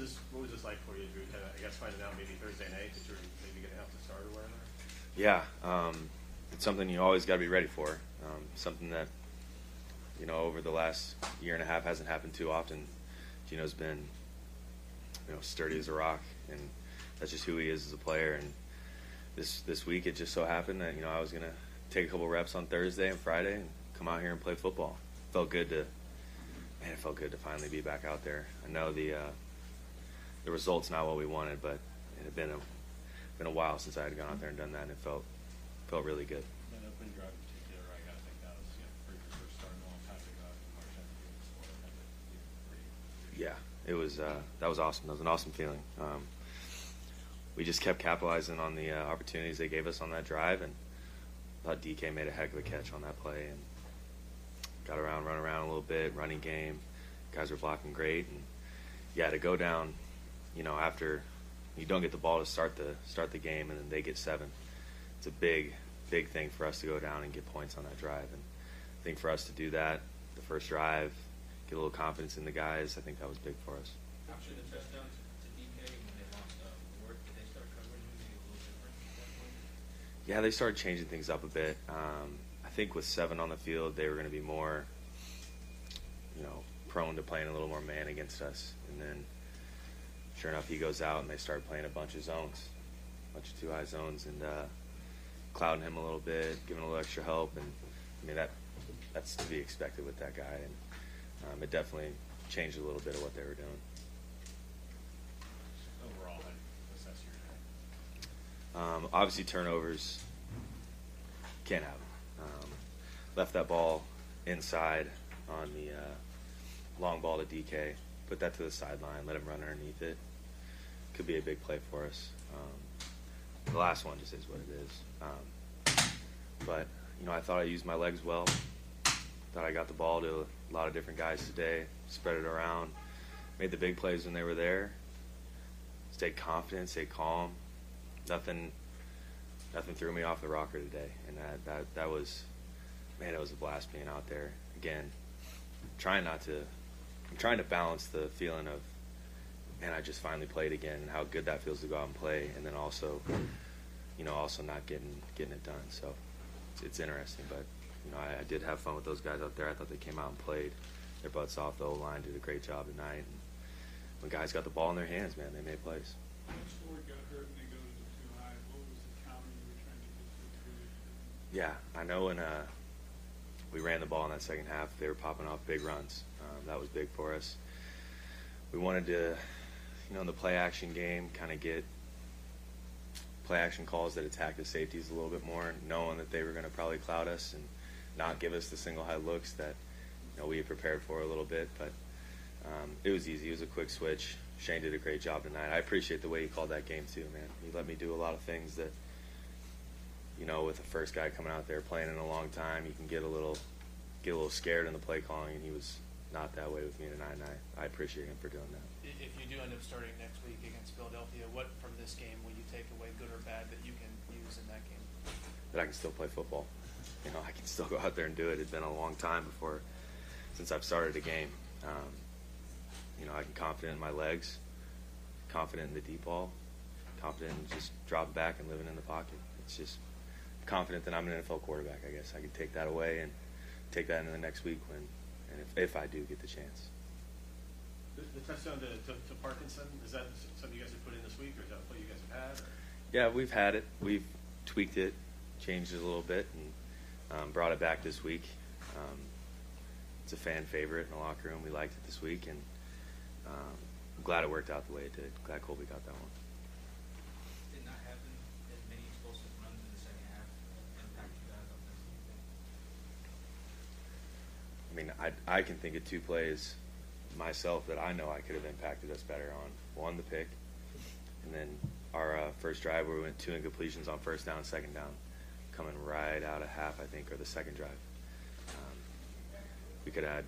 this What was this like for you, Drew? Kind of, I guess finding out maybe Thursday night that you're maybe going to have to start or whatever. Yeah, um, it's something you always got to be ready for. Um, something that you know over the last year and a half hasn't happened too often. Gino's been you know sturdy as a rock, and that's just who he is as a player. And this this week it just so happened that you know I was gonna take a couple reps on Thursday and Friday and come out here and play football. Felt good to man, it felt good to finally be back out there. I know the uh, the results not what we wanted, but it had been a been a while since I had gone out there and done that, and it felt felt really good. That opening drive in particular, I gotta think that was, you know, for your first start in a long time to go out and march out the game and score, that was, you know, pretty, Yeah, it was uh, that was awesome. That was an awesome feeling. Um, we just kept capitalizing on the uh, opportunities they gave us on that drive, and thought DK made a heck of a catch on that play and got around, run around a little bit, running game. Guys were blocking great, and yeah, to go down, you know, after you don't get the ball to start the start the game, and then they get seven. It's a big, big thing for us to go down and get points on that drive, and I think for us to do that, the first drive, get a little confidence in the guys, I think that was big for us. After the touchdown to, DK, when they lost uh, Ward, did they start covering him maybe a little different at that point? Yeah, they started changing things up a bit. Um, I think with seven on the field, they were going to be more, you know, prone to playing a little more man against us. And then, sure enough, he goes out and they start playing a bunch of zones, a bunch of two high zones, and uh, clouding him a little bit, giving a little extra help. And I mean that that's to be expected with that guy. And um, it definitely changed a little bit of what they were doing. overall, how do you assess your day? Um, obviously, turnovers can't have. Um, left that ball inside on the uh, long ball to DK. Put that to the sideline. Let him run underneath it. Could be a big play for us. Um, the last one just is what it is. Um, but you know, I thought I used my legs well. Thought I got the ball to a lot of different guys today. Spread it around. Made the big plays when they were there. Stayed confident. Stayed calm. Nothing nothing threw me off the rocker today, and that that that was, man, it was a blast being out there again. Trying not to, I'm trying to balance the feeling of, man, I just finally played again, and how good that feels to go out and play, and then also, you know, also not getting getting it done. So it's, it's interesting, but you know, I, I did have fun with those guys out there. I thought they came out and played their butts off. The O line did a great job tonight. And when guys got the ball in their hands, man, they made plays. Once Ward got hurt and they go to the two high, what was the counter you were trying to get to? to Yeah, I know when uh, we ran the ball in that second half, they were popping off big runs. Um, that was big for us. We wanted to, you know, in the play action game, kind of get play action calls that attack the safeties a little bit more, knowing that they were going to probably cloud us and not give us the single high looks that you know we had prepared for a little bit. But um, it was easy. It was a quick switch. Shane did a great job tonight. I appreciate the way he called that game too, man. He let me do a lot of things that you know, with the first guy coming out there playing in a long time, you can get a little get a little scared in the play calling, and he was not that way with me tonight. And I, I appreciate him for doing that. I- If you do end up starting next week against Philadelphia, what from this game will you take away, good or bad, that you can use in that game? That I can still play football. You know, I can still go out there and do it. It's been a long time before since I've started a game. Um, you know, I can confident in my legs, confident in the deep ball, confident in just dropping back and living in the pocket. It's just confident that I'm an NFL quarterback. I guess I can take that away and take that into the next week when, and if, if I do get the chance. The, the touchdown to, to, to Parkinson is that something you guys have put in this week, or is that a play you guys have had? Or? Yeah, we've had it. We've tweaked it, changed it a little bit, and um, brought it back this week. Um, it's a fan favorite in the locker room. We liked it this week, and um, I'm glad it worked out the way it did. Glad Colby got that one. Did not have as many explosive runs in the second half impact you guys offensively? I mean, I, I can think of two plays myself that I know I could have impacted us better on. One, the pick, and then our uh, first drive where we went two incompletions on first down, second down, coming right out of half, I think, or the second drive. Um, we could add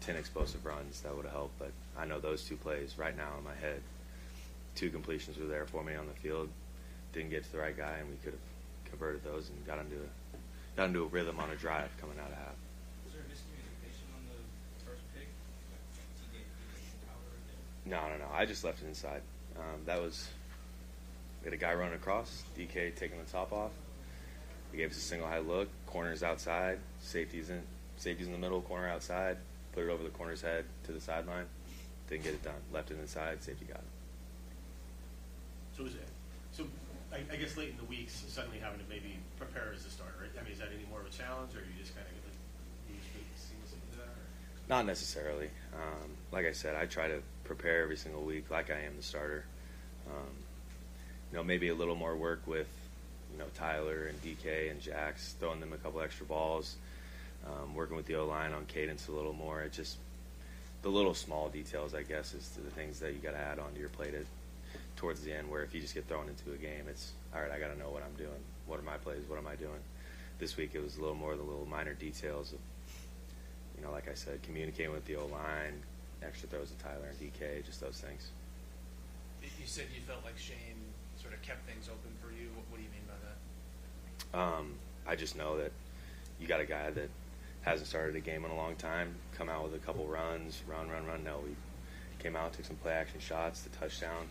10 explosive runs. That would have helped, but I know those two plays right now in my head. Two completions were there for me on the field. Didn't get to the right guy, and we could have converted those and got into a, got into a rhythm on a drive coming out of half. Was there a miscommunication on the first pick? Like, he gave, he gave some power right there? No, no, no. I just left it inside. Um, that was we had a guy running across. DK taking the top off. He gave us a single high look. Corners outside. Safety's in. Safety's in the middle. Corner outside. Put it over the corner's head to the sideline. Didn't get it done. Left it inside. Safety got it. So is it, so I, I guess late in the weeks, suddenly having to maybe prepare as a starter? I mean, is that any more of a challenge, or you just kind of get seamlessly into that? Or? Not necessarily. Um, like I said, I try to prepare every single week like I am the starter. Um, you know, maybe a little more work with, you know, Tyler and DK and Jax, throwing them a couple extra balls, um, working with the O line on cadence a little more. It just the little small details, I guess, is to the things that you got to add onto your plate at, towards the end. Where if you just get thrown into a game, it's all right. I got to know what I'm doing. What are my plays? What am I doing? This week it was a little more of the little minor details of know, like I said, communicating with the O line, extra throws to Tyler and DK, just those things. You- You said you felt like Shane sort of kept things open for you. What, what do you mean by that? Um, I just know that you got a guy that hasn't started a game in a long time, come out with a couple runs, run, run, run. No, we came out, took some play action shots, the touchdown,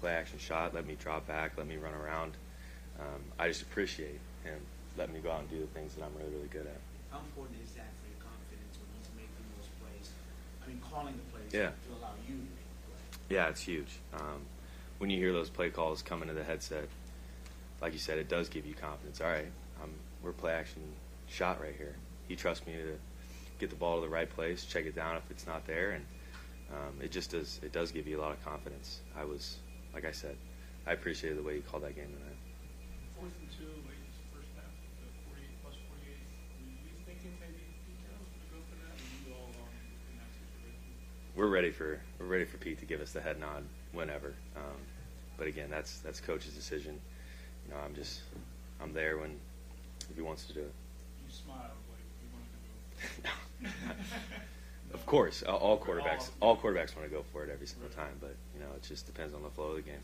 play action shot, let me drop back, let me run around. Um, I just appreciate him letting me go out and do the things that I'm really, really good at. How important is that for your confidence when he's making those plays? Mean, calling the plays Yeah. to allow you to make the play. Yeah, it's huge. Um, when you hear those play calls come into the headset, like you said, it does give you confidence. All right, um, we're play action shot right here. He trusts me to get the ball to the right place, check it down if it's not there, and um, it just does. It does give you a lot of confidence. I was, like I said, I appreciated the way you called that game tonight. We're ready for we're ready for Pete to give us the head nod whenever. Um, but again, that's that's coach's decision. You know, I'm just I'm there when if he wants to do it. You smiled like you wanted to go. Of course, all- all quarterbacks, all quarterbacks want to go for it every single time, but you know, it just depends on the flow of the game.